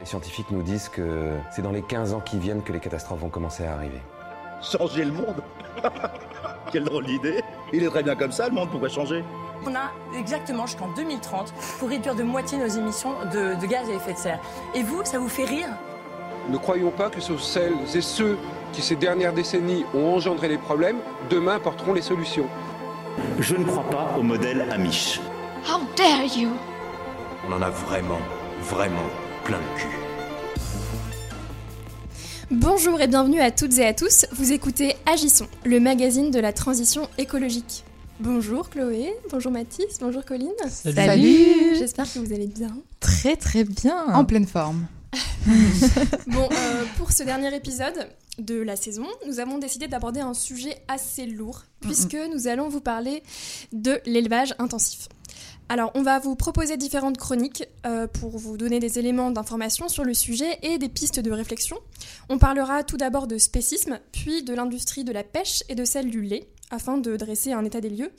Les scientifiques nous disent que c'est dans les 15 ans qui viennent que les catastrophes vont commencer à arriver. Changer le monde Quelle drôle d'idée Il est très bien comme ça, le monde, pourquoi changer On a exactement jusqu'en 2030 pour réduire de moitié nos émissions de, de gaz à effet de serre. Et vous, ça vous fait rire? Ne croyons pas que ce sont celles et ceux qui, ces dernières décennies, ont engendré les problèmes, demain porteront les solutions. Je ne crois pas au modèle Amish. How dare you? On en a vraiment, vraiment plein le cul. Bonjour et bienvenue à toutes et à tous. Vous écoutez Agissons, le magazine de la transition écologique. Bonjour Chloé, bonjour Mathis, bonjour Colline. Salut. J'espère que vous allez bien. Très très bien. En pleine forme. Bon, euh, pour ce dernier épisode de la saison, nous avons décidé d'aborder un sujet assez lourd, puisque nous allons vous parler de l'élevage intensif. Alors, on va vous proposer différentes chroniques euh, pour vous donner des éléments d'information sur le sujet et des pistes de réflexion. On parlera tout d'abord de spécisme, puis de l'industrie de la pêche et de celle du lait, afin de dresser un état des lieux.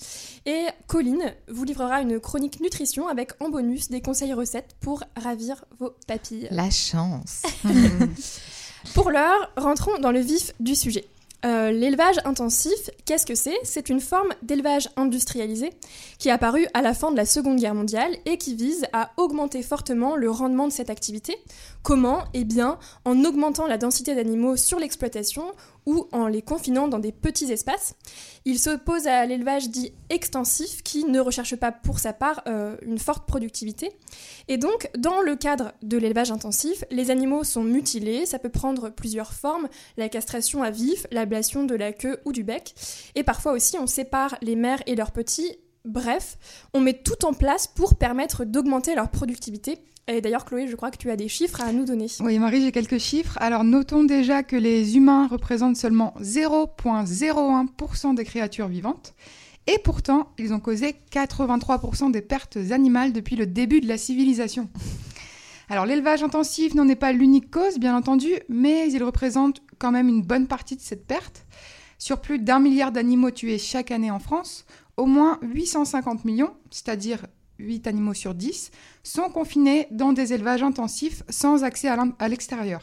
Et Colline vous livrera une chronique nutrition avec en bonus des conseils recettes pour ravir vos papilles. La chance. Pour l'heure, rentrons dans le vif du sujet. Euh, L'élevage intensif, qu'est-ce que c'est? C'est une forme d'élevage industrialisé qui est apparue à la fin de la Seconde Guerre mondiale et qui vise à augmenter fortement le rendement de cette activité. Comment? Eh bien, en augmentant la densité d'animaux sur l'exploitation ou en les confinant dans des petits espaces. Il s'oppose à l'élevage dit extensif qui ne recherche pas pour sa part euh, une forte productivité. Et donc, dans le cadre de l'élevage intensif, les animaux sont mutilés, ça peut prendre plusieurs formes, la castration à vif, l'ablation de la queue ou du bec, et parfois aussi on sépare les mères et leurs petits. Bref, on met tout en place pour permettre d'augmenter leur productivité. Et d'ailleurs, Chloé, je crois que tu as des chiffres à nous donner. Oui, Marie, j'ai quelques chiffres. Alors, notons déjà que les humains représentent seulement 0,01% des créatures vivantes. Et pourtant, ils ont causé 83% des pertes animales depuis le début de la civilisation. Alors, l'élevage intensif n'en est pas l'unique cause, bien entendu, mais il représente quand même une bonne partie de cette perte. Sur plus d'un milliard d'animaux tués chaque année en France, au moins 850 millions, c'est-à-dire 8 animaux sur 10, sont confinés dans des élevages intensifs sans accès à l'extérieur.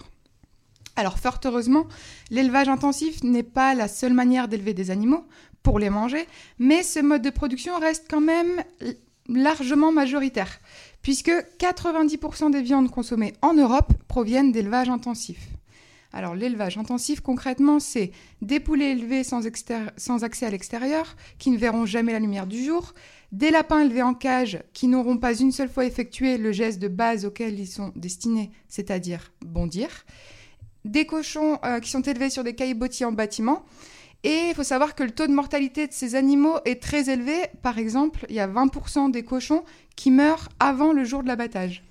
Alors fort heureusement, l'élevage intensif n'est pas la seule manière d'élever des animaux pour les manger, mais ce mode de production reste quand même largement majoritaire, puisque 90% des viandes consommées en Europe proviennent d'élevage intensif. Alors l'élevage intensif concrètement c'est des poulets élevés sans, sans accès à l'extérieur, qui ne verront jamais la lumière du jour, des lapins élevés en cage qui n'auront pas une seule fois effectué le geste de base auquel ils sont destinés, c'est-à-dire bondir, des cochons euh, qui sont élevés sur des caillebotis en bâtiment, et il faut savoir que le taux de mortalité de ces animaux est très élevé. Par exemple, il y a 20% des cochons qui meurent avant le jour de l'abattage.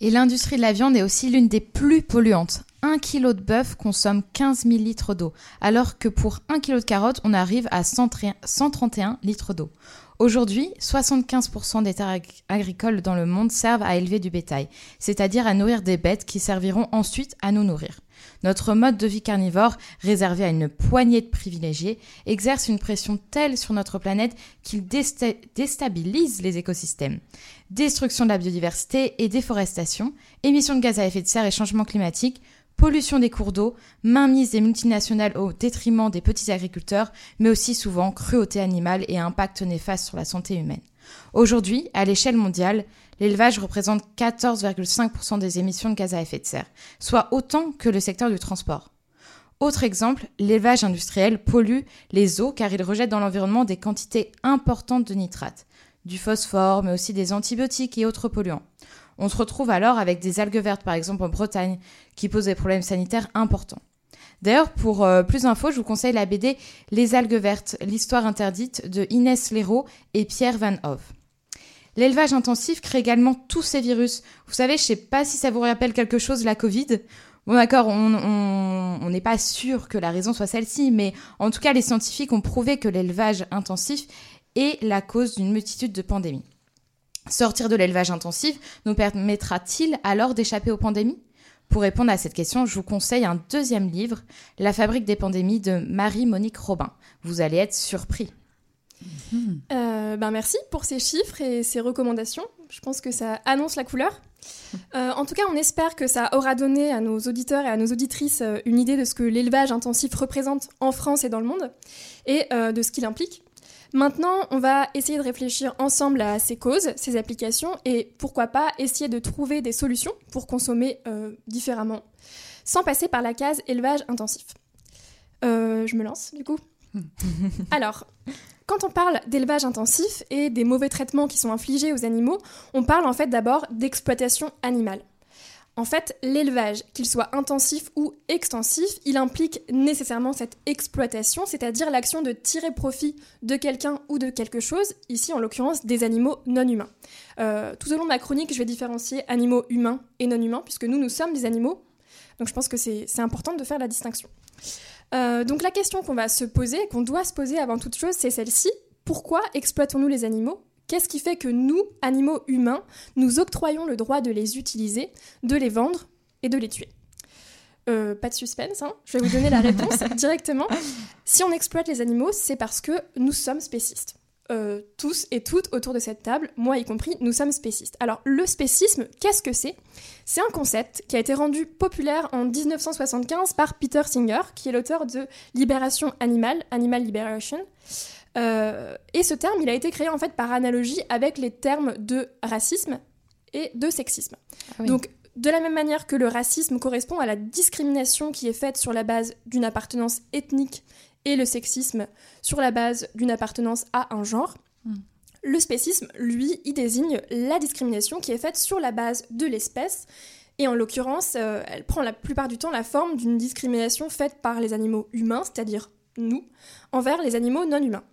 Et l'industrie de la viande est aussi l'une des plus polluantes. Un kilo de bœuf consomme 15 000 litres d'eau, alors que pour un kilo de carottes, on arrive à 131 litres d'eau. Aujourd'hui, 75% des terres agricoles dans le monde servent à élever du bétail, c'est-à-dire à nourrir des bêtes qui serviront ensuite à nous nourrir. Notre mode de vie carnivore, réservé à une poignée de privilégiés, exerce une pression telle sur notre planète qu'il déstabilise les écosystèmes. Destruction de la biodiversité et déforestation, émissions de gaz à effet de serre et changement climatique, pollution des cours d'eau, mainmise des multinationales au détriment des petits agriculteurs, mais aussi souvent cruauté animale et impact néfaste sur la santé humaine. Aujourd'hui, à l'échelle mondiale, l'élevage représente 14,5% des émissions de gaz à effet de serre, soit autant que le secteur du transport. Autre exemple, l'élevage industriel pollue les eaux car il rejette dans l'environnement des quantités importantes de nitrates, du phosphore, mais aussi des antibiotiques et autres polluants. On se retrouve alors avec des algues vertes, par exemple en Bretagne, qui posent des problèmes sanitaires importants. D'ailleurs, pour euh, plus d'infos, je vous conseille la BD Les algues vertes, l'histoire interdite de Inès Leroux et Pierre Van Hove. L'élevage intensif crée également tous ces virus. Vous savez, je sais pas si ça vous rappelle quelque chose, la Covid. Bon d'accord, on n'est pas sûr que la raison soit celle-ci, mais en tout cas, les scientifiques ont prouvé que l'élevage intensif est la cause d'une multitude de pandémies. Sortir de l'élevage intensif nous permettra-t-il alors d'échapper aux pandémies? Pour répondre à cette question, je vous conseille un deuxième livre, La fabrique des pandémies de Marie-Monique Robin. Vous allez être surpris. Euh, ben merci pour ces chiffres et ces recommandations. Je pense que ça annonce la couleur. Euh, en tout cas, on espère que ça aura donné à nos auditeurs et à nos auditrices euh, une idée de ce que l'élevage intensif représente en France et dans le monde et de ce qu'il implique. Maintenant, on va essayer de réfléchir ensemble à ses causes, ses applications et pourquoi pas essayer de trouver des solutions pour consommer euh, différemment, sans passer par la case élevage intensif. Euh, je me lance du coup. Alors, quand on parle d'élevage intensif et des mauvais traitements qui sont infligés aux animaux, on parle en fait d'abord d'exploitation animale. En fait, l'élevage, qu'il soit intensif ou extensif, il implique nécessairement cette exploitation, c'est-à-dire l'action de tirer profit de quelqu'un ou de quelque chose, ici en l'occurrence des animaux non humains. Euh, tout au long de ma chronique, je vais différencier animaux humains et non humains, puisque nous, nous sommes des animaux, donc je pense que c'est important de faire la distinction. Euh, donc la question qu'on va se poser, qu'on doit se poser avant toute chose, c'est celle-ci. Pourquoi exploitons-nous les animaux Qu'est-ce qui fait que nous, animaux humains, nous octroyons le droit de les utiliser, de les vendre et de les tuer? Euh, Pas de suspense, hein je vais vous donner la réponse directement. Si on exploite les animaux, c'est parce que nous sommes spécistes. Euh, tous et toutes autour de cette table, moi y compris, nous sommes spécistes. Alors le spécisme, qu'est-ce que c'est? C'est un concept qui a été rendu populaire en 1975 par Peter Singer, qui est l'auteur de Libération animale, Animal Liberation. Euh, et ce terme, il a été créé en fait par analogie avec les termes de racisme et de sexisme. oui. Donc, de la même manière que le racisme correspond à la discrimination qui est faite sur la base d'une appartenance ethnique et le sexisme sur la base d'une appartenance à un genre, Mm. le spécisme, lui, il désigne la discrimination qui est faite sur la base de l'espèce. Et en l'occurrence, euh, elle prend la plupart du temps la forme d'une discrimination faite par les animaux humains, c'est-à-dire nous, envers les animaux non humains.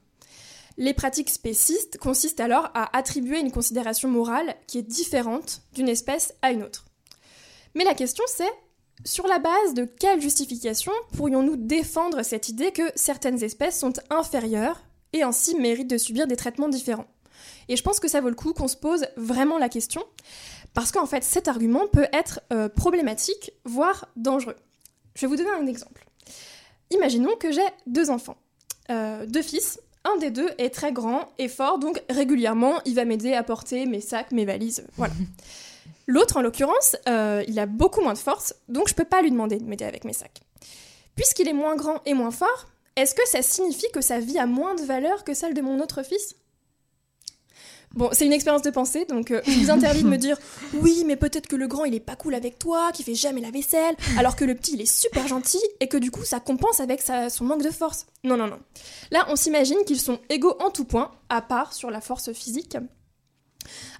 Les pratiques spécistes consistent alors à attribuer une considération morale qui est différente d'une espèce à une autre. Mais la question c'est, sur la base de quelle justification pourrions-nous défendre cette idée que certaines espèces sont inférieures et ainsi méritent de subir des traitements différents? Et je pense que ça vaut le coup qu'on se pose vraiment la question, parce qu'en fait cet argument peut être euh, problématique, voire dangereux. Je vais vous donner un exemple. Imaginons que j'ai deux enfants, euh, deux fils. Un des deux est très grand et fort, donc régulièrement, il va m'aider à porter mes sacs, mes valises, voilà. L'autre, en l'occurrence, euh, il a beaucoup moins de force, donc je peux pas lui demander de m'aider avec mes sacs. Puisqu'il est moins grand et moins fort, est-ce que ça signifie que sa vie a moins de valeur que celle de mon autre fils? Bon, c'est une expérience de pensée, donc euh, je vous interdis de me dire oui, mais peut-être que le grand il est pas cool avec toi, qu'il fait jamais la vaisselle, alors que le petit il est super gentil et que du coup ça compense avec sa- son manque de force. Non, non, non. Là, on s'imagine qu'ils sont égaux en tout point, à part sur la force physique.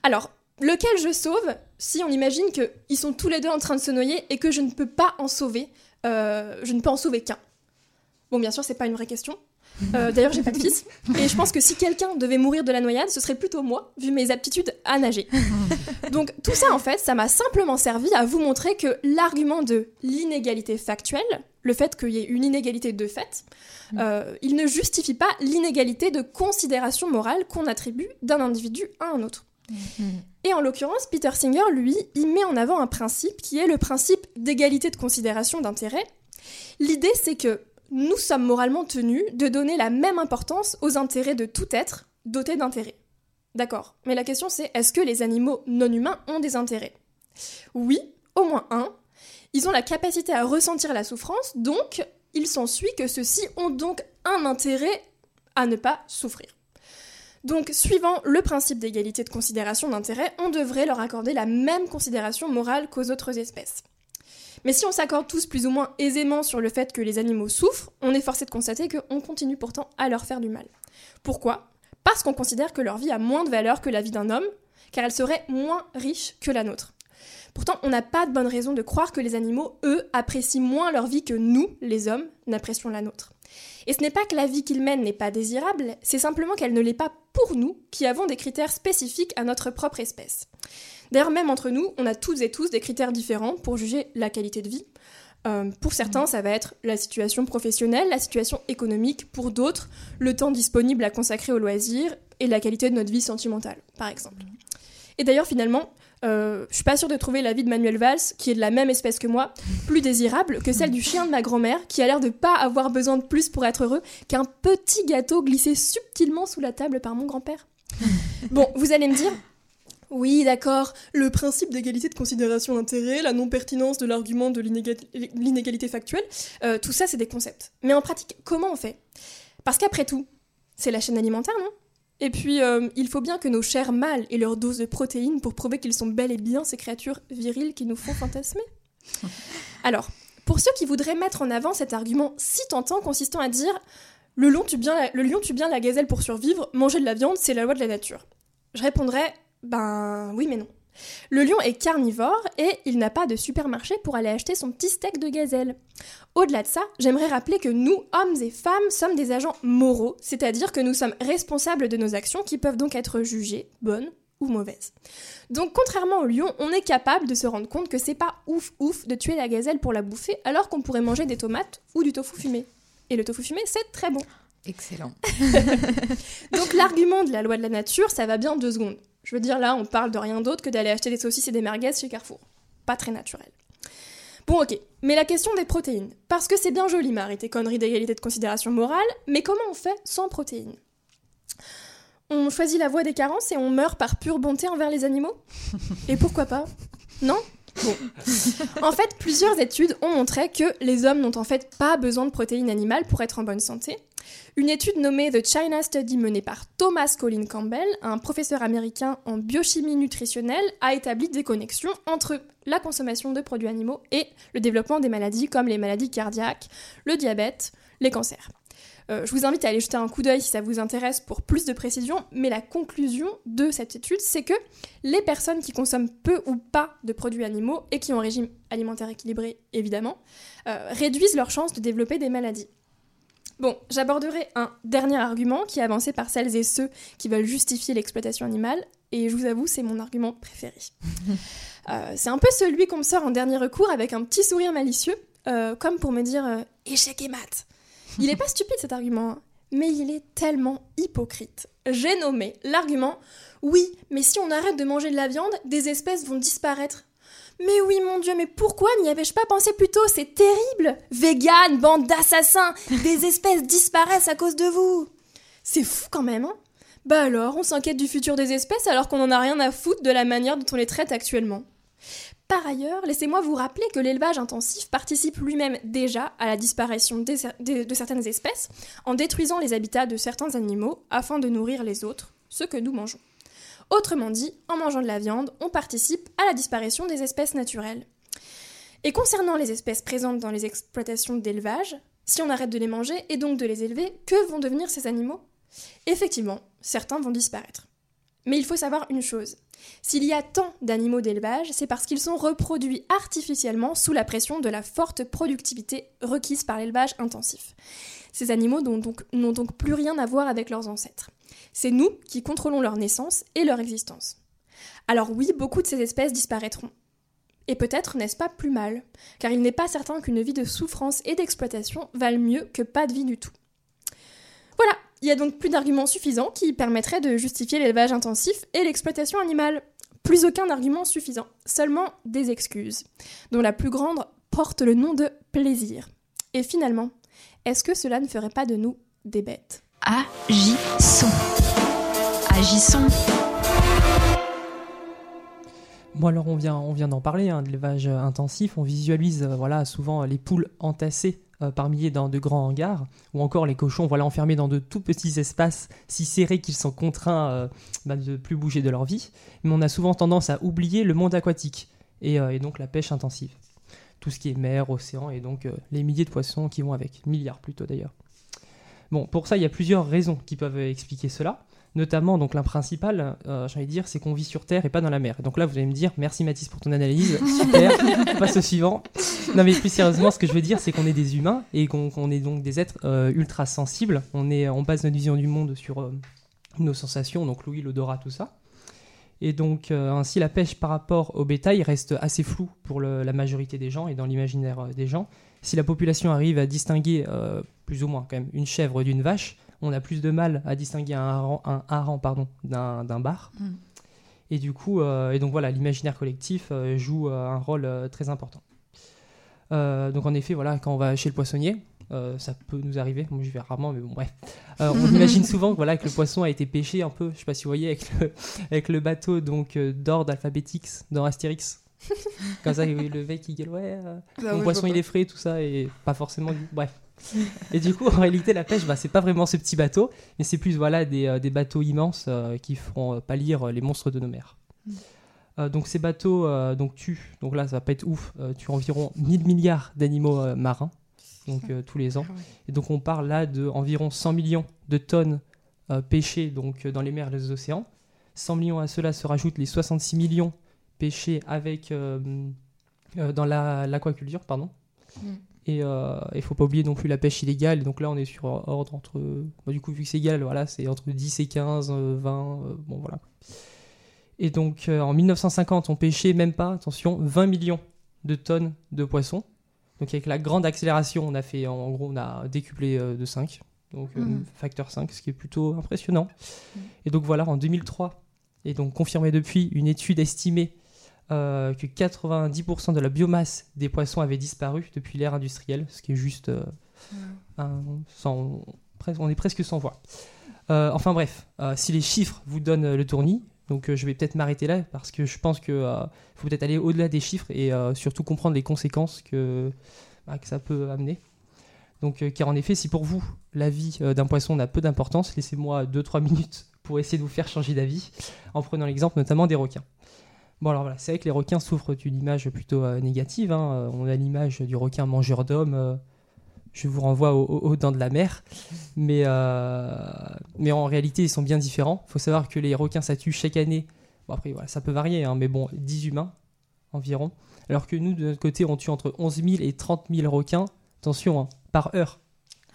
Alors, lequel je sauve si on imagine qu'ils sont tous les deux en train de se noyer et que je ne peux pas en sauver euh, Je ne peux en sauver qu'un? Bon, bien sûr, c'est pas une vraie question. Euh, D'ailleurs, j'ai pas de fils. Et je pense que si quelqu'un devait mourir de la noyade, ce serait plutôt moi, vu mes aptitudes à nager. Donc, tout ça, en fait, ça m'a simplement servi à vous montrer que l'argument de l'inégalité factuelle, le fait qu'il y ait une inégalité de fait, euh, il ne justifie pas l'inégalité de considération morale qu'on attribue d'un individu à un autre. Et en l'occurrence, Peter Singer, lui, il met en avant un principe qui est le principe d'égalité de considération d'intérêt. L'idée, c'est que nous sommes moralement tenus de donner la même importance aux intérêts de tout être doté d'intérêts. D'accord, mais la question c'est est-ce que les animaux non humains ont des intérêts? Oui, au moins un. Ils ont la capacité à ressentir la souffrance, donc il s'ensuit que ceux-ci ont donc un intérêt à ne pas souffrir. Donc, suivant le principe d'égalité de considération d'intérêt, on devrait leur accorder la même considération morale qu'aux autres espèces. Mais si on s'accorde tous plus ou moins aisément sur le fait que les animaux souffrent, on est forcé de constater qu'on continue pourtant à leur faire du mal. Pourquoi? Parce qu'on considère que leur vie a moins de valeur que la vie d'un homme, car elle serait moins riche que la nôtre. Pourtant, on n'a pas de bonne raison de croire que les animaux, eux, apprécient moins leur vie que nous, les hommes, n'apprécions la nôtre. Et ce n'est pas que la vie qu'ils mènent n'est pas désirable, c'est simplement qu'elle ne l'est pas pour nous, qui avons des critères spécifiques à notre propre espèce. D'ailleurs, même entre nous, on a toutes et tous des critères différents pour juger la qualité de vie. Euh, pour certains, ça va être la situation professionnelle, la situation économique. Pour d'autres, le temps disponible à consacrer aux loisirs et la qualité de notre vie sentimentale, par exemple. Et d'ailleurs, finalement, euh, je suis pas sûre de trouver la vie de Manuel Valls, qui est de la même espèce que moi, plus désirable que celle du chien de ma grand-mère, qui a l'air de pas avoir besoin de plus pour être heureux qu'un petit gâteau glissé subtilement sous la table par mon grand-père. Bon, vous allez me dire, Oui, d'accord, le principe d'égalité de considération d'intérêt, la non-pertinence de l'argument de l'inéga- l'inégalité factuelle, euh, tout ça c'est des concepts. Mais en pratique, comment on fait? Parce qu'après tout, c'est la chaîne alimentaire, non? Et puis, euh, il faut bien que nos chers mâles aient leur dose de protéines pour prouver qu'ils sont bel et bien ces créatures viriles qui nous font fantasmer. Alors, pour ceux qui voudraient mettre en avant cet argument si tentant consistant à dire le lion tue bien la, le lion tue bien la gazelle pour survivre, manger de la viande, c'est la loi de la nature. Je répondrais ben oui mais non. Le lion est carnivore et il n'a pas de supermarché pour aller acheter son petit steak de gazelle. Au-delà de ça, j'aimerais rappeler que nous, hommes et femmes, sommes des agents moraux, c'est-à-dire que nous sommes responsables de nos actions qui peuvent donc être jugées bonnes ou mauvaises. Donc contrairement au lion, on est capable de se rendre compte que c'est pas ouf ouf de tuer la gazelle pour la bouffer alors qu'on pourrait manger des tomates ou du tofu fumé. Et le tofu fumé, c'est très bon. Excellent. Donc l'argument de la loi de la nature, ça va bien deux secondes. Je veux dire, là, on parle de rien d'autre que d'aller acheter des saucisses et des merguez chez Carrefour. Pas très naturel. Bon, ok. Mais la question des protéines. Parce que c'est bien joli, Marie, tes conneries d'égalité de considération morale, mais comment on fait sans protéines? On choisit la voie des carences et on meurt par pure bonté envers les animaux? Et pourquoi pas? Non? Bon. En fait, plusieurs études ont montré que les hommes n'ont en fait pas besoin de protéines animales pour être en bonne santé. Une étude nommée The China Study menée par Thomas Colin Campbell, un professeur américain en biochimie nutritionnelle, a établi des connexions entre la consommation de produits animaux et le développement des maladies comme les maladies cardiaques, le diabète, les cancers. Euh, je vous invite à aller jeter un coup d'œil si ça vous intéresse pour plus de précision, mais la conclusion de cette étude, c'est que les personnes qui consomment peu ou pas de produits animaux et qui ont un régime alimentaire équilibré, évidemment, euh, réduisent leurs chances de développer des maladies. Bon, j'aborderai un dernier argument qui est avancé par celles et ceux qui veulent justifier l'exploitation animale, et je vous avoue, c'est mon argument préféré. Euh, c'est un peu celui qu'on me sort en dernier recours avec un petit sourire malicieux, euh, comme pour me dire euh, échec et mat. Il est pas stupide cet argument, hein, mais il est tellement hypocrite. J'ai nommé l'argument oui, mais si on arrête de manger de la viande, des espèces vont disparaître. Mais oui, mon Dieu, mais pourquoi n'y avais-je pas pensé plus tôt? C'est terrible! Vegan, bande d'assassins! Des espèces disparaissent à cause de vous! C'est fou quand même, hein? Bah alors, on s'inquiète du futur des espèces alors qu'on en a rien à foutre de la manière dont on les traite actuellement. Par ailleurs, laissez-moi vous rappeler que l'élevage intensif participe lui-même déjà à la disparition de certaines espèces en détruisant les habitats de certains animaux afin de nourrir les autres, ceux que nous mangeons. Autrement dit, en mangeant de la viande, on participe à la disparition des espèces naturelles. Et concernant les espèces présentes dans les exploitations d'élevage, si on arrête de les manger et donc de les élever, que vont devenir ces animaux? Effectivement, certains vont disparaître. Mais il faut savoir une chose. S'il y a tant d'animaux d'élevage, c'est parce qu'ils sont reproduits artificiellement sous la pression de la forte productivité requise par l'élevage intensif. Ces animaux n'ont donc, plus rien à voir avec leurs ancêtres. C'est nous qui contrôlons leur naissance et leur existence. Alors oui, beaucoup de ces espèces disparaîtront. Et peut-être n'est-ce pas plus mal, car il n'est pas certain qu'une vie de souffrance et d'exploitation vale mieux que pas de vie du tout. Voilà, il y a donc plus d'arguments suffisants qui permettraient de justifier l'élevage intensif et l'exploitation animale. Plus aucun argument suffisant, seulement des excuses, dont la plus grande porte le nom de plaisir. Et finalement, est-ce que cela ne ferait pas de nous des bêtes? Agissons. Agissons. Bon alors on vient, on vient d'en parler, hein, de l'élevage intensif, on visualise euh, voilà, souvent les poules entassées euh, par milliers dans de grands hangars, ou encore les cochons voilà, enfermés dans de tout petits espaces si serrés qu'ils sont contraints euh, bah, de plus bouger de leur vie. Mais on a souvent tendance à oublier le monde aquatique, et, euh, et donc la pêche intensive. Tout ce qui est mer, océan, et donc euh, les milliers de poissons qui vont avec, milliards plutôt d'ailleurs. Bon, pour ça, il y a plusieurs raisons qui peuvent expliquer cela. Notamment, donc, la principale, euh, j'ai envie de dire, c'est qu'on vit sur Terre et pas dans la mer. Et donc là, vous allez me dire, merci Mathis pour ton analyse, super, passe au suivant. Non, mais plus sérieusement, ce que je veux dire, c'est qu'on est des humains et qu'on est donc des êtres euh, ultra sensibles. On, est, on base notre vision du monde sur euh, nos sensations, donc l'ouïe, l'odorat, tout ça. Et donc, euh, ainsi, la pêche par rapport au bétail reste assez floue pour le- la majorité des gens et dans l'imaginaire des gens. Si la population arrive à distinguer, plus ou moins quand même, une chèvre d'une vache, on a plus de mal à distinguer un hareng, un pardon, d'un bar. Mm. Et du coup, euh, et donc voilà, l'imaginaire collectif euh, joue euh, un rôle très important. Donc en effet, voilà, quand on va chez le poissonnier, ça peut nous arriver, moi je vais rarement, mais bon bref. On imagine souvent que, voilà, que le poisson a été pêché un peu, je sais pas si vous voyez, avec le, avec le bateau donc d'ordre alphabétique dans Astérix. Comme ça, le mec il gueule, ouais, mon poisson il est frais, tout ça, et pas forcément. Bref. Et du coup, en réalité, la pêche, bah, c'est pas vraiment ce petit bateau, mais c'est plus voilà, des, euh, des bateaux immenses euh, qui feront euh, pâlir les monstres de nos mers. Euh, donc ces bateaux euh, donc, tuent, donc là ça va pas être ouf, tuent environ 1000 milliards d'animaux marins donc, tous les ans. Et donc on parle là de environ 100 millions de tonnes pêchées donc, dans les mers et les océans. 100 millions à cela se rajoutent les 66 millions pêchés avec, dans la- l'aquaculture. pardon. Et il faut pas oublier non plus la pêche illégale. Et donc là on est sur ordre entre... bah, du coup vu que c'est égal, voilà, c'est entre 10 et 15, euh, 20, euh, bon voilà. Et donc euh, en 1950, on pêchait même pas, attention, 20 millions de tonnes de poissons. Donc avec la grande accélération, on a fait, en gros, on a décuplé euh, de 5, donc euh, Mhm. facteur 5, ce qui est plutôt impressionnant. Et donc voilà, en 2003, et donc confirmé depuis, une étude estimée euh, que 90% de la biomasse des poissons avait disparu depuis l'ère industrielle, ce qui est juste euh, un- sans- presque- on est presque sans voix. Euh, enfin bref, euh, si les chiffres vous donnent euh, le tournis, donc euh, je vais peut-être m'arrêter là parce que je pense qu'il faut peut-être aller au-delà des chiffres et euh, surtout comprendre les conséquences que, bah, que ça peut amener. Donc, euh, car en effet, si pour vous la vie euh, d'un poisson n'a peu d'importance, laissez-moi 2-3 minutes pour essayer de vous faire changer d'avis en prenant l'exemple notamment des requins. Bon alors voilà, c'est vrai que les requins souffrent d'une image plutôt euh, négative. hein. Euh, On a l'image du requin mangeur d'hommes. euh, je vous renvoie aux, aux dents de la mer. Mais, euh, mais en réalité, ils sont bien différents. Il faut savoir que les requins, ça tue chaque année. Bon, après, voilà, ça peut varier, hein, mais bon, 10 humains environ. Alors que nous, de notre côté, on tue entre 11 000 et 30 000 requins. Attention, hein, par heure.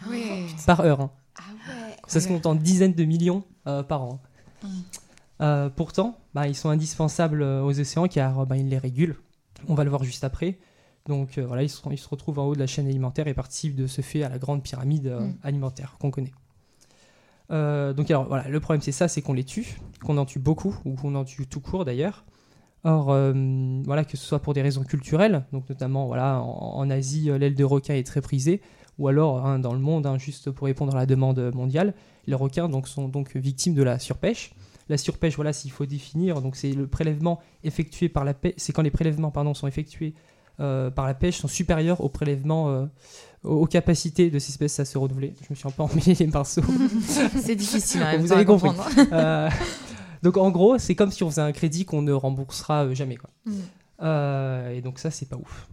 Ouais. Par heure. Ah ouais. Ça se compte en dizaines de millions par an. Euh, pourtant, bah, ils sont indispensables euh, aux océans car euh, bah, ils les régulent. On va le voir juste après. Donc euh, voilà, ils, se retrouvent en haut de la chaîne alimentaire et participent de ce fait à la grande pyramide euh, Mm. alimentaire qu'on connaît. Donc alors voilà, le problème c'est ça, c'est qu'on les tue, qu'on en tue beaucoup ou qu'on en tue tout court d'ailleurs. Or voilà, que ce soit pour des raisons culturelles, donc notamment voilà en, en Asie l'aile de requin est très prisée, ou alors hein, dans le monde, hein, juste pour répondre à la demande mondiale, les requins donc, sont donc victimes de la surpêche. La surpêche, voilà, s'il faut définir, donc c'est le prélèvement effectué par la pêche, c'est quand les prélèvements pardon, sont effectués euh, par la pêche sont supérieurs aux prélèvements, euh, aux, capacités de ces espèces à se renouveler. Je me suis un peu emmêlé les pinceaux. C'est difficile, hein, Vous avez compris. Euh, donc en gros, c'est comme si on faisait un crédit qu'on ne remboursera euh, jamais. Quoi. Mm. Euh, et donc ça, c'est pas ouf.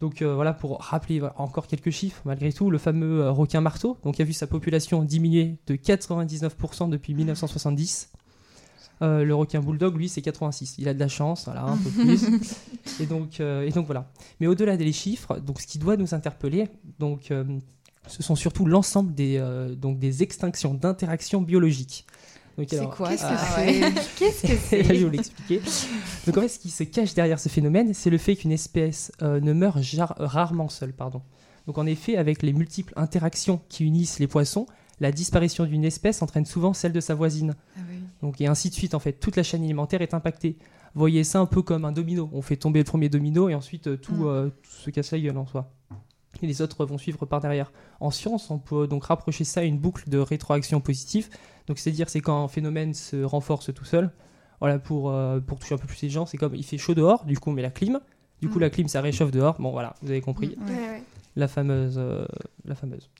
Donc euh, voilà, pour rappeler voilà, encore quelques chiffres, malgré tout, le fameux euh, requin marteau, donc a vu sa population diminuer de 99% depuis 1970. Euh, le requin bulldog, lui, c'est 86. Il a de la chance, voilà, un peu plus. et, donc, euh, et donc voilà. Mais au-delà des chiffres, donc ce qui doit nous interpeller, donc, euh, ce sont surtout l'ensemble des, donc des extinctions d'interactions biologiques. C'est quoi ah, ça ouais. Qu'est-ce que Je c'est vais vous l'expliquer. Donc en fait, ce qui se cache derrière ce phénomène, c'est le fait qu'une espèce ne meurt rarement seule. Pardon. Donc en effet, avec les multiples interactions qui unissent les poissons, la disparition d'une espèce entraîne souvent celle de sa voisine. Ah oui. Donc et ainsi de suite. En fait, toute la chaîne alimentaire est impactée. Voyez ça un peu comme un domino. On fait tomber le premier domino et ensuite euh, tout, Mm. euh, tout se casse la gueule en soi. Et les autres vont suivre par derrière. En science, on peut donc rapprocher ça à une boucle de rétroaction positive. Donc c'est-à-dire c'est quand un phénomène se renforce tout seul. Voilà pour, euh, pour toucher un peu plus les gens, c'est comme il fait chaud dehors, du coup on met la clim. Du coup Mm. la clim ça réchauffe dehors. Bon voilà, vous avez compris. Ouais, ouais. La fameuse. euh, la fameuse.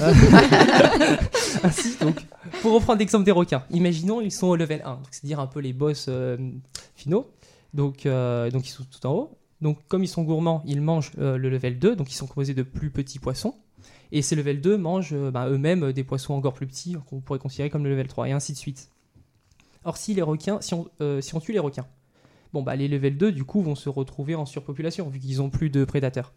Euh, Ainsi, donc, pour reprendre l'exemple des requins, imaginons ils sont au level 1, donc c'est-à-dire un peu les boss euh, finaux. Donc, euh, donc ils sont tout en haut. Donc comme ils sont gourmands, ils mangent le level 2, donc ils sont composés de plus petits poissons. Et ces level 2 mangent bah, eux-mêmes des poissons encore plus petits qu'on pourrait considérer comme le level 3, et ainsi de suite. Or, si les requins, si on, si on tue les requins, bon bah les level 2 du coup vont se retrouver en surpopulation vu qu'ils ont plus de prédateurs.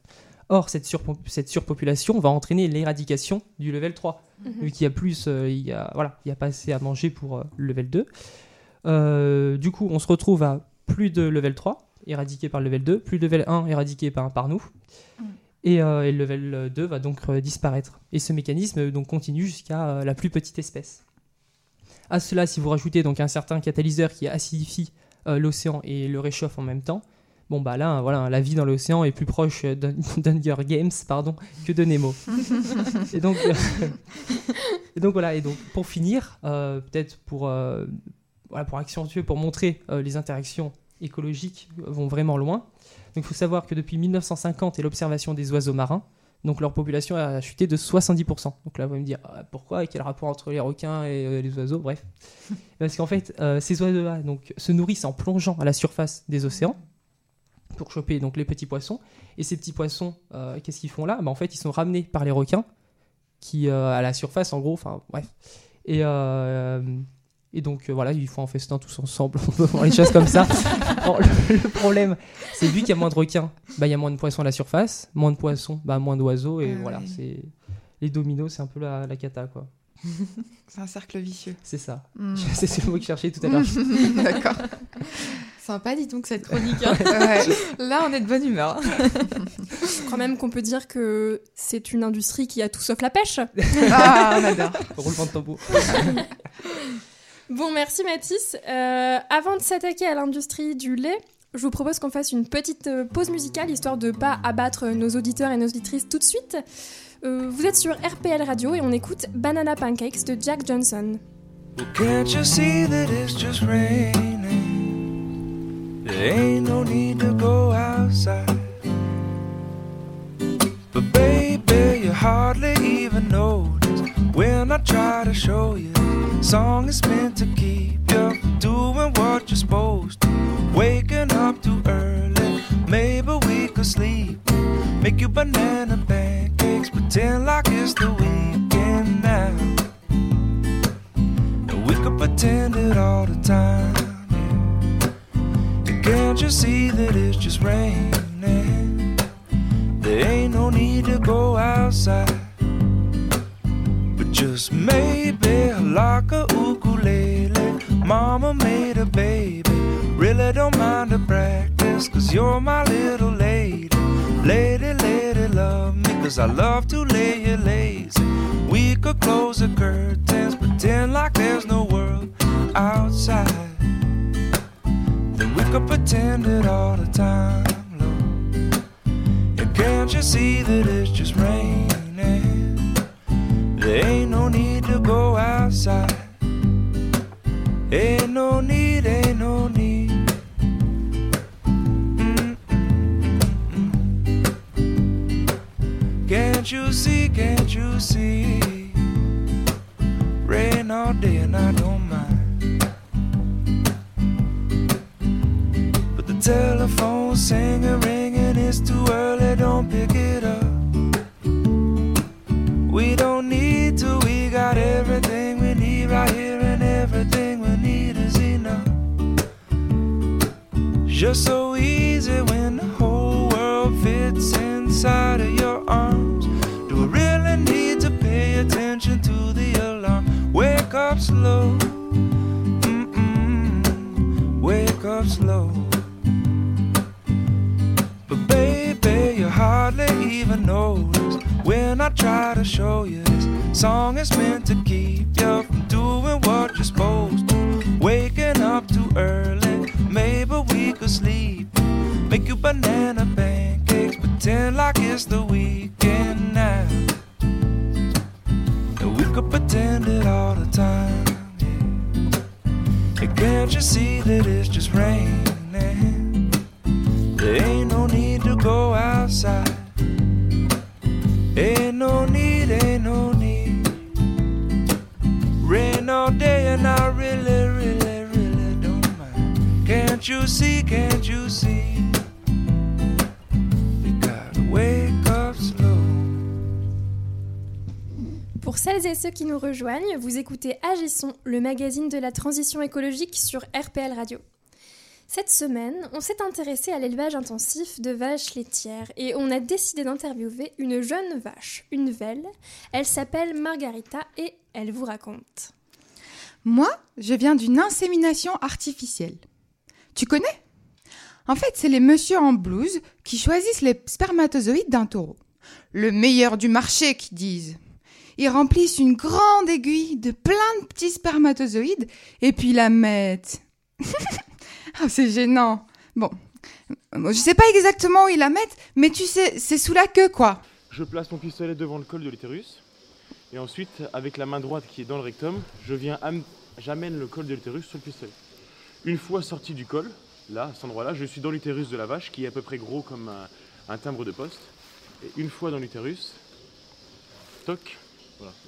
Or, cette, surpo- cette surpopulation va entraîner l'éradication du level 3. Mhm. Vu qu'il y a plus, euh, il y a, voilà, il y a pas assez à manger pour euh, le level 2. Euh, du coup, on se retrouve à plus de level 3, éradiqué par le level 2, plus de level 1, éradiqué par, par nous. Et, euh, et le level 2 va donc disparaître. Et ce mécanisme donc, continue jusqu'à la plus petite espèce. À cela, si vous rajoutez donc un certain catalyseur qui acidifie l'océan et le réchauffe en même temps, Bon bah là, voilà, la vie dans l'océan est plus proche d'Hun- d'Hunger Games, pardon, que de Nemo. et donc, voilà. Et donc pour finir, euh, peut-être pour euh, voilà, pour accentuer, pour montrer euh, les interactions écologiques vont vraiment loin. Donc il faut savoir que depuis 1950 et l'observation des oiseaux marins, donc leur population a chuté de 70%. Donc là, vous allez me dire ah, pourquoi et quel rapport entre les requins et les oiseaux? Bref, parce qu'en fait, ces oiseaux-là donc se nourrissent en plongeant à la surface des océans pour choper donc les petits poissons. Et ces petits poissons, euh, qu'est-ce qu'ils font là? Bah, En fait, ils sont ramenés par les requins qui euh, à la surface, en gros. Enfin, bref. Et euh, et donc voilà, ils font un festin tous ensemble, on peut voir les choses comme ça. Alors, le, le problème, c'est vu qu'il y a moins de requins, bah, il y a moins de poissons à la surface, moins de poissons, bah, moins d'oiseaux, et Ah voilà, ouais. c'est les dominos, c'est un peu la, la cata, quoi. C'est un cercle vicieux. C'est ça. Mm. C'est c'est le mot que je cherchais tout à l'heure. D'accord. Sympa, dis donc, cette chronique. hein. Ouais. Là, on est de bonne humeur. Je crois même qu'on peut dire que c'est une industrie qui a tout sauf la pêche. Ah, on adore. Roulement de tambour. Bon, merci Mathis. Euh, avant de s'attaquer à l'industrie du lait, je vous propose qu'on fasse une petite euh, pause musicale histoire de pas abattre nos auditeurs et nos auditrices tout de suite. Euh, vous êtes sur RPL Radio et on écoute Banana Pancakes de Jack Johnson. Can't you see that it's just raining? There ain't no need to go outside. But baby, you hardly even notice when I try to show you. Song is meant to keep you doing what you're supposed to. Waking up too early, maybe we could sleep. Make you banana pancakes, pretend like it's the weekend now. We could pretend it all the time. Can't you see that it's just raining? There ain't no need to go outside. But just maybe like a ukulele. Mama made a baby. Really don't mind the practice, cause you're my little lady. Lady, lady, love me, cause I love to lay you lazy. We could close the curtains, pretend like there's no world outside. Could pretend it all the time, can't you see that it's just raining? There ain't no need to go outside. Ain't no need, ain't no need. Can't you see, can't you see? Rain all day and I don't telephone singing, ringing, it's too early, don't pick it up. We don't need to, we got everything we need right here, and everything we need is enough. Just so even notice when I try to show you this song is meant to keep you from doing what you're supposed to. Waking up too early, maybe we could sleep. Make you banana pancakes, pretend like it's the weekend ceux qui nous rejoignent, vous écoutez Agissons, le magazine de la transition écologique sur RPL Radio. Cette semaine, on s'est intéressé à l'élevage intensif de vaches laitières et on a décidé d'interviewer une jeune vache, une velle. Elle s'appelle Margarita et elle vous raconte. Moi, je viens d'une insémination artificielle. Tu connais? En fait, c'est les messieurs en blouse qui choisissent les spermatozoïdes d'un taureau. Le meilleur du marché, qui disent. Ils remplissent une grande aiguille de plein de petits spermatozoïdes et puis la mettent. Ah, c'est gênant. Bon, Je sais pas exactement où ils la mettent, mais tu sais, c'est sous la queue, quoi. Je place mon pistolet devant le col de l'utérus. Et ensuite, avec la main droite qui est dans le rectum, je viens am- j'amène le col de l'utérus sur le pistolet. Une fois sorti du col, là, à cet endroit-là, je suis dans l'utérus de la vache, qui est à peu près gros comme un timbre de poste. Et une fois dans l'utérus, toc,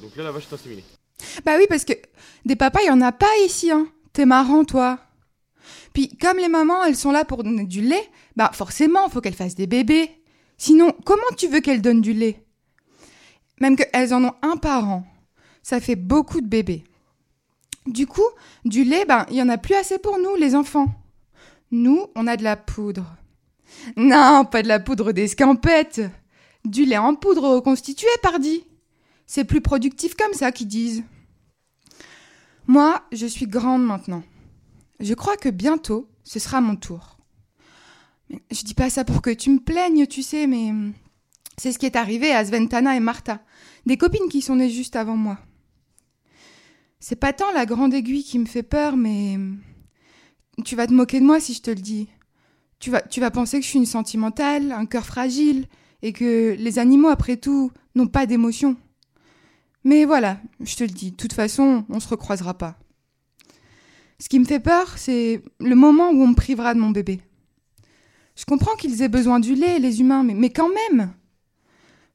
Donc là, la vache est. Bah oui, parce que des papas, il y en a pas ici, hein. T'es marrant, toi. Puis, comme les mamans, elles sont là pour donner du lait, bah forcément, faut qu'elles fassent des bébés. Sinon, comment tu veux qu'elles donnent du lait? Même qu'elles en ont un par an. Ça fait beaucoup de bébés. Du coup, du lait, ben, il y en a plus assez pour nous, les enfants. Nous, on a de la poudre. Non, pas de la poudre d'escampette. Du lait en poudre reconstitué, pardi. C'est plus productif comme ça qu'ils disent. Moi, je suis grande maintenant. Je crois que bientôt, ce sera mon tour. Je dis pas ça pour que tu me plaignes, tu sais, mais c'est ce qui est arrivé à Sventana et Martha, des copines qui sont nées juste avant moi. C'est pas tant la grande aiguille qui me fait peur, mais tu vas te moquer de moi si je te le dis. Tu vas, tu vas penser que je suis une sentimentale, un cœur fragile, et que les animaux, après tout, n'ont pas d'émotion. Mais voilà, je te le dis, de toute façon, on se recroisera pas. Ce qui me fait peur, c'est le moment où on me privera de mon bébé. Je comprends qu'ils aient besoin du lait, les humains, mais, quand même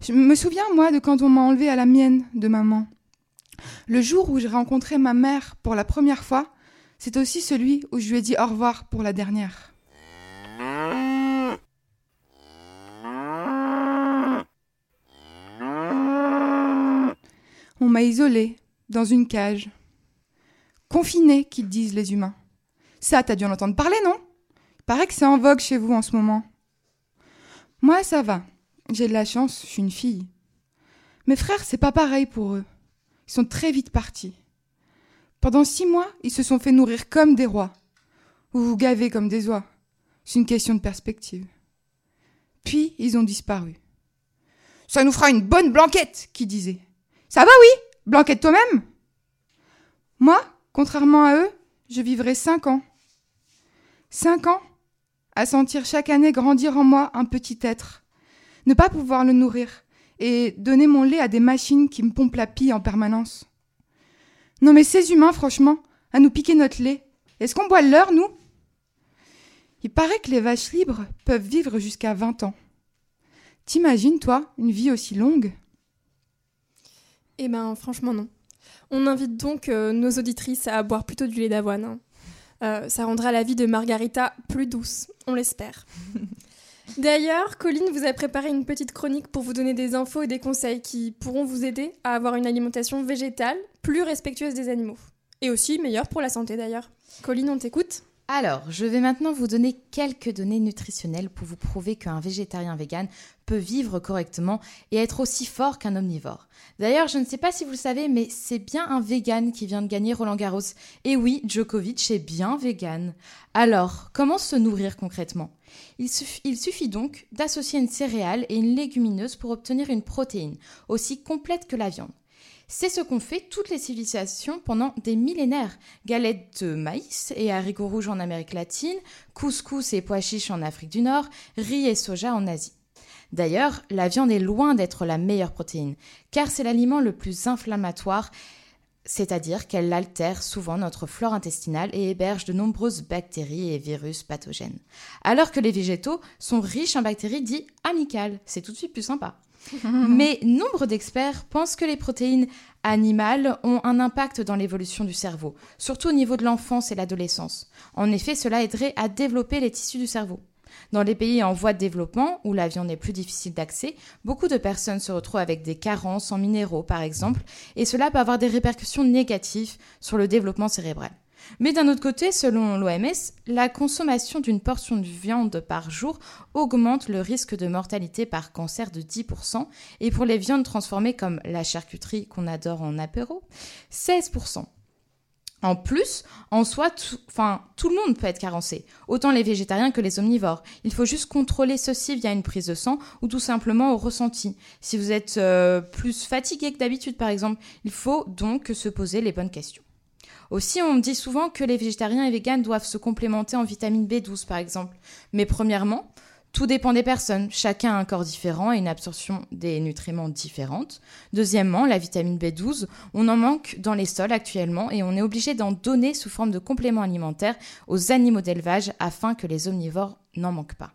Je me souviens, moi, de quand on m'a enlevé à la mienne de maman. Le jour où j'ai rencontré ma mère pour la première fois, c'est aussi celui où je lui ai dit au revoir pour la dernière. On m'a isolée, dans une cage. Confinée, qu'ils disent les humains. Ça, t'as dû en entendre parler, non? Il paraît que c'est en vogue chez vous en ce moment. Moi, ça va. J'ai de la chance, je suis une fille. Mes frères, c'est pas pareil pour eux. Ils sont très vite partis. Pendant six mois, ils se sont fait nourrir comme des rois. Ou gaver comme des oies. C'est une question de perspective. Puis, ils ont disparu. Ça nous fera une bonne blanquette, qui disait. Ça va, oui Blanquette toi-même Moi, contrairement à eux, je vivrai cinq ans. Cinq ans à sentir chaque année grandir en moi un petit être. Ne pas pouvoir le nourrir et donner mon lait à des machines qui me pompent la pie en permanence. Non mais ces humains, franchement, à nous piquer notre lait, est-ce qu'on boit le leur, nous? Il paraît que les vaches libres peuvent vivre jusqu'à 20 ans. T'imagines, toi, une vie aussi longue? Eh ben, franchement, non. On invite donc euh, nos auditrices à boire plutôt du lait d'avoine. hein. Euh, ça rendra la vie de Margarita plus douce, on l'espère. D'ailleurs, Colline vous a préparé une petite chronique pour vous donner des infos et des conseils qui pourront vous aider à avoir une alimentation végétale plus respectueuse des animaux. Et aussi meilleure pour la santé d'ailleurs. Colline, on t'écoute Alors, je vais maintenant vous donner quelques données nutritionnelles pour vous prouver qu'un végétarien vegan peut vivre correctement et être aussi fort qu'un omnivore. D'ailleurs, je ne sais pas si vous le savez, mais c'est bien un vegan qui vient de gagner Roland Garros. Et oui, Djokovic est bien vegan. Alors, comment se nourrir concrètement? Il, suff- il suffit donc d'associer une céréale et une légumineuse pour obtenir une protéine, aussi complète que la viande. C'est ce qu'ont fait toutes les civilisations pendant des millénaires. Galettes de maïs et haricots rouges en Amérique latine, couscous et pois chiches en Afrique du Nord, riz et soja en Asie. D'ailleurs, la viande est loin d'être la meilleure protéine, car c'est l'aliment le plus inflammatoire, c'est-à-dire qu'elle altère souvent notre flore intestinale et héberge de nombreuses bactéries et virus pathogènes. Alors que les végétaux sont riches en bactéries dites amicales, c'est tout de suite plus sympa. Mais nombre d'experts pensent que les protéines animales ont un impact dans l'évolution du cerveau, surtout au niveau de l'enfance et l'adolescence. En effet, cela aiderait à développer les tissus du cerveau. Dans les pays en voie de développement, où la viande est plus difficile d'accès, beaucoup de personnes se retrouvent avec des carences en minéraux, par exemple, et cela peut avoir des répercussions négatives sur le développement cérébral. Mais d'un autre côté, selon l'OMS, la consommation d'une portion de viande par jour augmente le risque de mortalité par cancer de 10%, et pour les viandes transformées comme la charcuterie qu'on adore en apéro, 16%. En plus, en soi, tout, le monde peut être carencé, autant les végétariens que les omnivores. Il faut juste contrôler ceci via une prise de sang ou tout simplement au ressenti. Si vous êtes euh, plus fatigué que d'habitude, par exemple, il faut donc se poser les bonnes questions. Aussi, on dit souvent que les végétariens et véganes doivent se complémenter en vitamine B12 par exemple. Mais premièrement, tout dépend des personnes. Chacun a un corps différent et une absorption des nutriments différente. Deuxièmement, la vitamine B12, on en manque dans les sols actuellement et on est obligé d'en donner sous forme de complément alimentaire aux animaux d'élevage afin que les omnivores n'en manquent pas.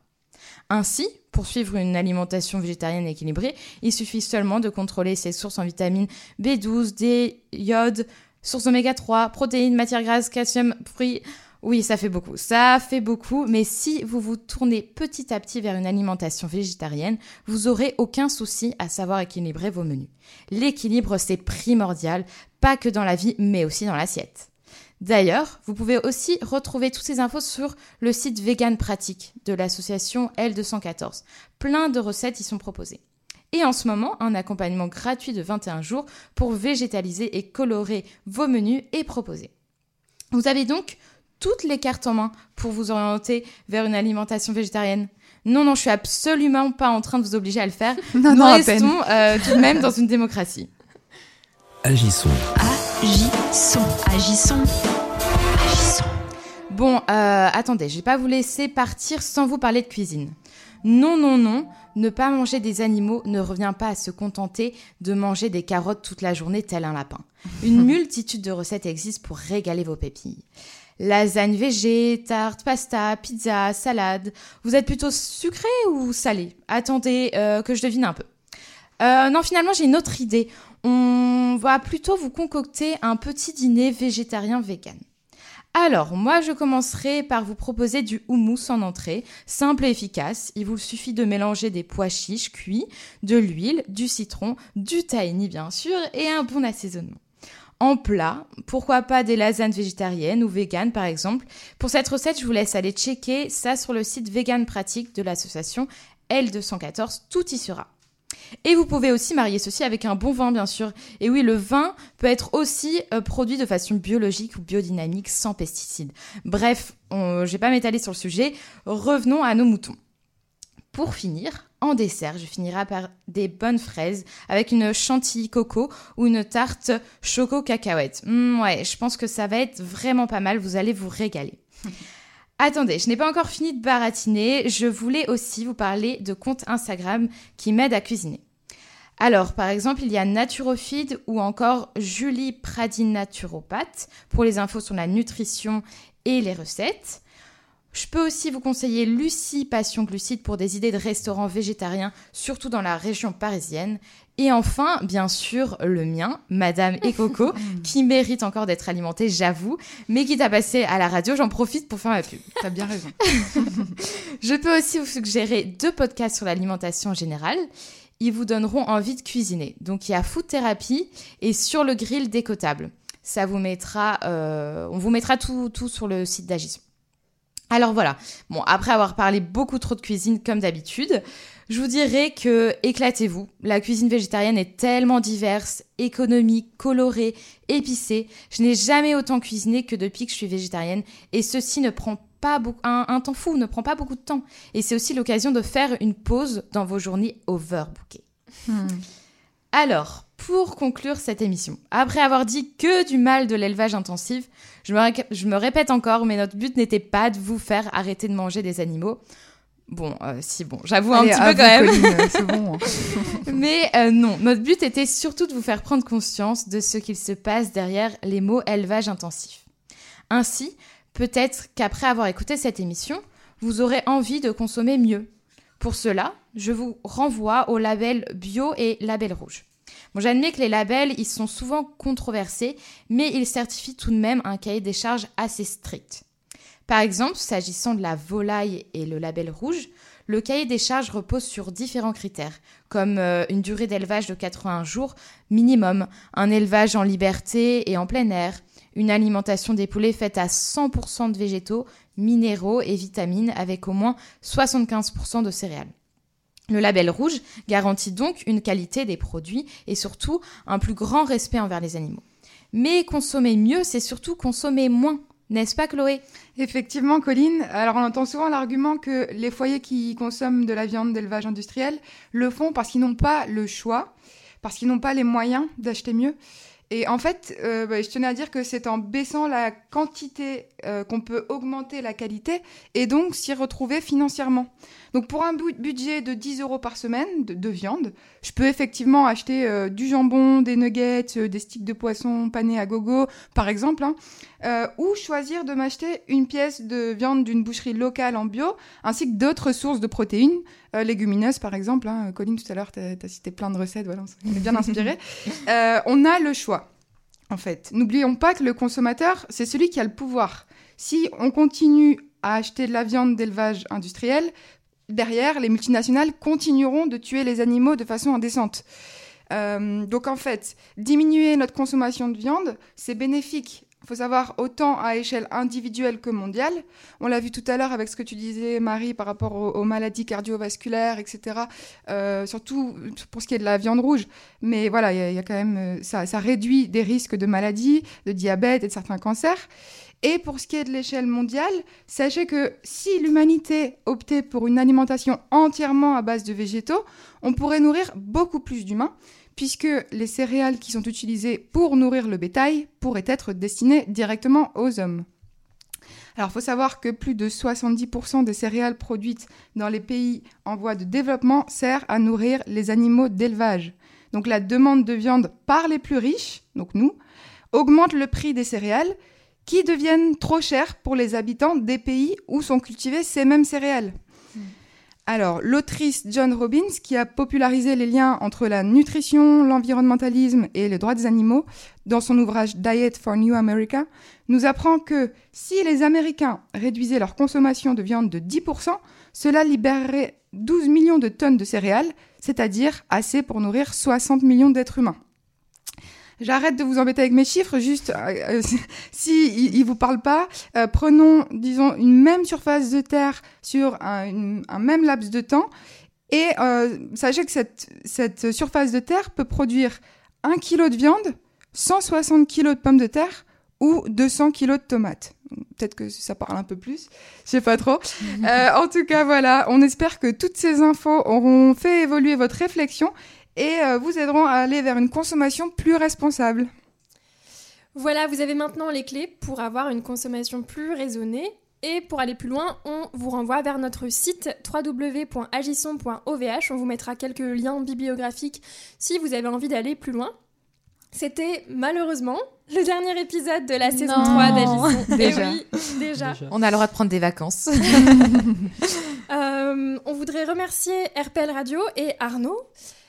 Ainsi, pour suivre une alimentation végétarienne équilibrée, il suffit seulement de contrôler ses sources en vitamines B12, D, iode, sources oméga 3, protéines, matières grasses, calcium, fruits. Oui, ça fait beaucoup. Ça fait beaucoup, mais si vous vous tournez petit à petit vers une alimentation végétarienne, vous aurez aucun souci à savoir équilibrer vos menus. L'équilibre, c'est primordial, pas que dans la vie, mais aussi dans l'assiette. D'ailleurs, vous pouvez aussi retrouver toutes ces infos sur le site Vegan Pratique de l'association L214. Plein de recettes y sont proposées. Et en ce moment, un accompagnement gratuit de 21 jours pour végétaliser et colorer vos menus est proposé. Vous avez donc toutes les cartes en main pour vous orienter vers une alimentation végétarienne. Non, non, je suis absolument pas en train de vous obliger à le faire. Non, Nous non, à restons euh, tout de même dans une démocratie. Agissons. Agissons. Agissons. Agissons. Bon, euh, attendez, je vais pas vous laisser partir sans vous parler de cuisine. Non, non, non, ne pas manger des animaux ne revient pas à se contenter de manger des carottes toute la journée tel un lapin. Une multitude de recettes existent pour régaler vos pépilles. Lasagne végé, tarte, pasta, pizza, salade. Vous êtes plutôt sucré ou salé? Attendez euh, que je devine un peu. Euh, non, finalement, j'ai une autre idée. On va plutôt vous concocter un petit dîner végétarien vegan. Alors, moi, je commencerai par vous proposer du houmous en entrée, simple et efficace. Il vous suffit de mélanger des pois chiches cuits, de l'huile, du citron, du tahini bien sûr, et un bon assaisonnement. En plat, pourquoi pas des lasagnes végétariennes ou véganes par exemple. Pour cette recette, je vous laisse aller checker ça sur le site Vegan Pratique de l'association L214, tout y sera. Et vous pouvez aussi marier ceci avec un bon vin, bien sûr. Et oui, le vin peut être aussi euh, produit de façon biologique ou biodynamique sans pesticides. Bref, on- je vais pas m'étaler sur le sujet. Revenons à nos moutons. Pour finir, en dessert, je finirai par des bonnes fraises avec une chantilly coco ou une tarte choco cacahuète. Hmm, ouais, je pense que ça va être vraiment pas mal. Vous allez vous régaler. Attendez, je n'ai pas encore fini de baratiner. Je voulais aussi vous parler de comptes Instagram qui m'aident à cuisiner. Alors, par exemple, il y a Naturofeed ou encore Julie Pradine Naturopathe pour les infos sur la nutrition et les recettes. Je peux aussi vous conseiller Lucie Passion Glucide pour des idées de restaurants végétariens, surtout dans la région parisienne. Et enfin, bien sûr, le mien, Madame et Coco, qui mérite encore d'être alimenté, j'avoue, mais qui t'a passé à la radio, j'en profite pour faire ma pub. T'as bien raison. Je peux aussi vous suggérer deux podcasts sur l'alimentation générale. Ils vous donneront envie de cuisiner. Donc il y a Food Therapy et Sur le grill décotable. Ça vous mettra, euh, on vous mettra tout, tout sur le site d'Agissons. Alors voilà. Bon, après avoir parlé beaucoup trop de cuisine comme d'habitude, je vous dirais que éclatez-vous. La cuisine végétarienne est tellement diverse, économique, colorée, épicée. Je n'ai jamais autant cuisiné que depuis que je suis végétarienne et ceci ne prend pas beaucoup, un, un temps fou, ne prend pas beaucoup de temps. Et c'est aussi l'occasion de faire une pause dans vos journées overbookées. Alors, pour conclure cette émission, après avoir dit que du mal de l'élevage intensif, je me, ré- je me répète encore, mais notre but n'était pas de vous faire arrêter de manger des animaux. Bon, euh, si, bon, j'avoue un petit peu quand même. Colline, c'est bon. hein. Mais euh, non, notre but était surtout de vous faire prendre conscience de ce qu'il se passe derrière les mots élevage intensif. Ainsi, peut-être qu'après avoir écouté cette émission, vous aurez envie de consommer mieux. Pour cela, je vous renvoie au label bio et label rouge. Bon, j'admets que les labels, ils sont souvent controversés, mais ils certifient tout de même un cahier des charges assez strict. Par exemple, s'agissant de la volaille et le label rouge, le cahier des charges repose sur différents critères, comme euh, une durée d'élevage de 81 jours minimum, un élevage en liberté et en plein air, une alimentation des poulets faite à 100% de végétaux, minéraux et vitamines avec au moins 75% de céréales. Le label rouge garantit donc une qualité des produits et surtout un plus grand respect envers les animaux. Mais consommer mieux, c'est surtout consommer moins, n'est-ce pas Chloé? Effectivement, Colline. Alors, on entend souvent l'argument que les foyers qui consomment de la viande d'élevage industriel le font parce qu'ils n'ont pas le choix, parce qu'ils n'ont pas les moyens d'acheter mieux. Et en fait, euh, bah, je tenais à dire que c'est en baissant la quantité euh, qu'on peut augmenter la qualité et donc s'y retrouver financièrement. Donc pour un bu- budget de 10 euros par semaine de, de viande, je peux effectivement acheter euh, du jambon, des nuggets, euh, des sticks de poisson panés à gogo, par exemple, hein, euh, ou choisir de m'acheter une pièce de viande d'une boucherie locale en bio, ainsi que d'autres sources de protéines, légumineuses par exemple. Hein. Colline, tout à l'heure, tu as, cité plein de recettes, voilà, on est bien inspiré. On a le choix, en fait. N'oublions pas que le consommateur, c'est celui qui a le pouvoir. Si on continue à acheter de la viande d'élevage industriel, derrière, les multinationales continueront de tuer les animaux de façon indécente. Euh, donc en fait, diminuer notre consommation de viande, c'est bénéfique. Il faut savoir autant à échelle individuelle que mondiale. On l'a vu tout à l'heure avec ce que tu disais, Marie, par rapport aux, maladies cardiovasculaires, etc. Euh, surtout pour ce qui est de la viande rouge. Mais voilà, il y a quand même euh, ça, ça réduit des risques de maladies, de diabète et de certains cancers. Et pour ce qui est de l'échelle mondiale, sachez que si l'humanité optait pour une alimentation entièrement à base de végétaux, on pourrait nourrir beaucoup plus d'humains, puisque les céréales qui sont utilisées pour nourrir le bétail pourraient être destinées directement aux hommes. Alors, il faut savoir que plus de 70% des céréales produites dans les pays en voie de développement servent à nourrir les animaux d'élevage. Donc, la demande de viande par les plus riches, donc nous, augmente le prix des céréales qui deviennent trop chères pour les habitants des pays où sont cultivées ces mêmes céréales. Alors, l'autrice John Robbins, qui a popularisé les liens entre la nutrition, l'environnementalisme et les droits des animaux dans son ouvrage Diet for New America, nous apprend que si les Américains réduisaient leur consommation de viande de 10%, cela libérerait 12 millions de tonnes de céréales, c'est-à-dire assez pour nourrir 60 millions d'êtres humains. J'arrête de vous embêter avec mes chiffres, juste euh, euh, si ils vous parlent pas, euh, prenons disons une même surface de terre sur un, une- un même laps de temps et euh, sachez que cette, cette surface de terre peut produire 1 kg de viande, 160 kg de pommes de terre ou 200 kg de tomates. Peut-être que ça parle un peu plus, je sais pas trop. Euh, en tout cas, voilà, on espère que toutes ces infos auront fait évoluer votre réflexion et euh, vous aideront à aller vers une consommation plus responsable. Voilà, vous avez maintenant les clés pour avoir une consommation plus raisonnée. Et pour aller plus loin, on vous renvoie vers notre site www.agisson.ovh. On vous mettra quelques liens bibliographiques si vous avez envie d'aller plus loin. C'était malheureusement le dernier épisode de la saison Non. 3 d'Agisson. Eh Déjà. oui, déjà. On a le droit de prendre des vacances. Euh, on voudrait remercier RPL Radio et Arnaud,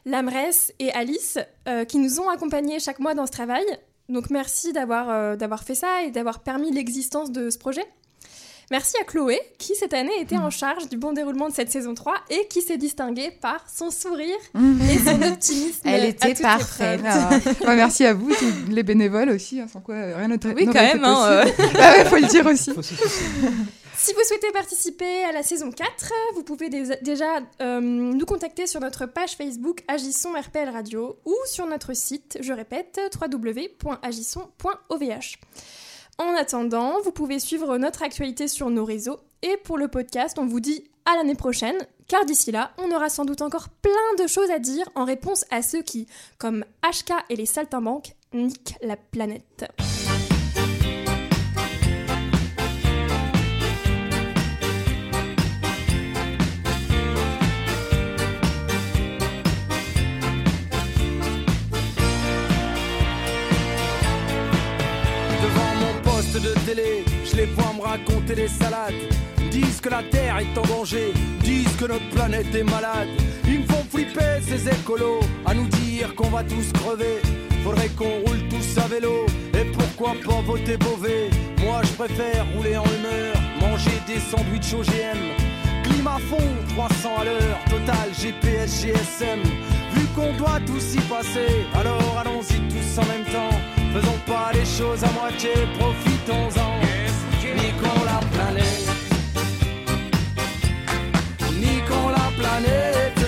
Lamresse et Alice euh, qui nous ont accompagnés chaque mois dans ce travail. Donc merci d'avoir euh, d'avoir fait ça et d'avoir permis l'existence de ce projet. Merci à Chloé qui cette année était en charge du bon déroulement de cette saison 3 et qui s'est distinguée par son sourire et son optimisme. Elle était parfaite. Ah, ouais, merci à vous, tous les bénévoles aussi, hein, sans quoi euh, rien n'aurait Oui, été même, hein, possible. Ah ouais, faut le dire aussi. Si vous souhaitez participer à la saison 4, vous pouvez déjà euh, nous contacter sur notre page Facebook Agissons RPL Radio ou sur notre site, je répète, www.agisson.ovh. En attendant, vous pouvez suivre notre actualité sur nos réseaux et pour le podcast, on vous dit à l'année prochaine, car d'ici là, on aura sans doute encore plein de choses à dire en réponse à ceux qui, comme HK et les saltimbanques, niquent la planète. Je les vois me raconter des salades. Disent que la terre est en danger, disent que notre planète est malade. Ils me font flipper ces écolos, à nous dire qu'on va tous crever. Faudrait qu'on roule tous à vélo, et pourquoi pas voter Beauvais? Moi je préfère rouler en humeur, manger des sandwichs OGM. Climat fond, 300 à l'heure, total GPS, GSM. Vu qu'on doit tous y passer, alors allons-y tous en même temps. Faisons pas les choses à moitié, profitons-en. Niquons la planète. Niquons la planète.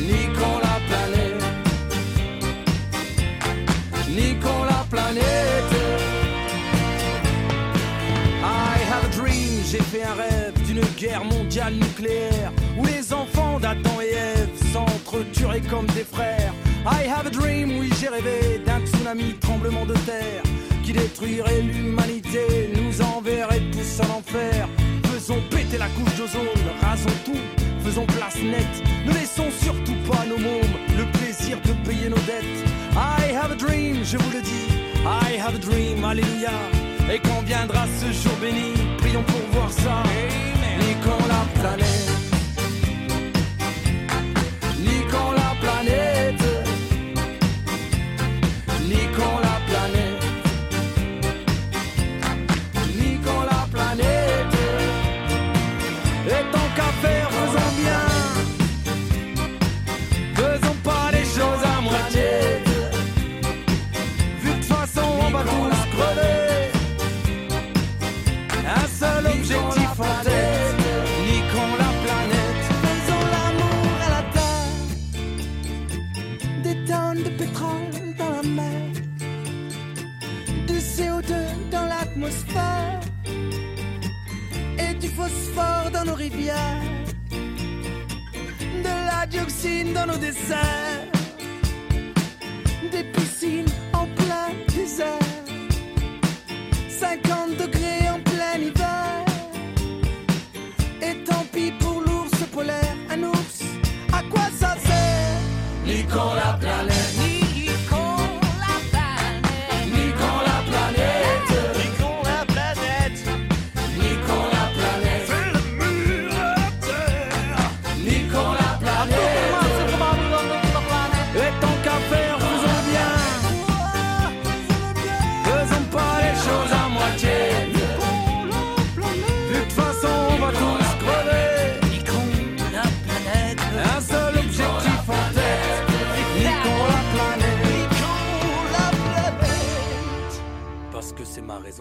Niquons la planète. Niquons la planète. I have a dream, j'ai fait un rêve d'une guerre mondiale nucléaire où les enfants d'Adam et Ève s'entretueraient comme des frères. I have a dream, oui j'ai tremblement de terre qui détruirait l'humanité, nous enverrait tous à l'enfer. Faisons péter la couche d'ozone, rasons tout, faisons place nette. Ne laissons surtout pas nos mômes le plaisir de payer nos dettes. I have a dream, je vous le dis. I have a dream, alléluia. Et quand viendra ce jour béni, prions pour voir ça. Et quand la planète yok zindanı desserts.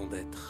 d'être.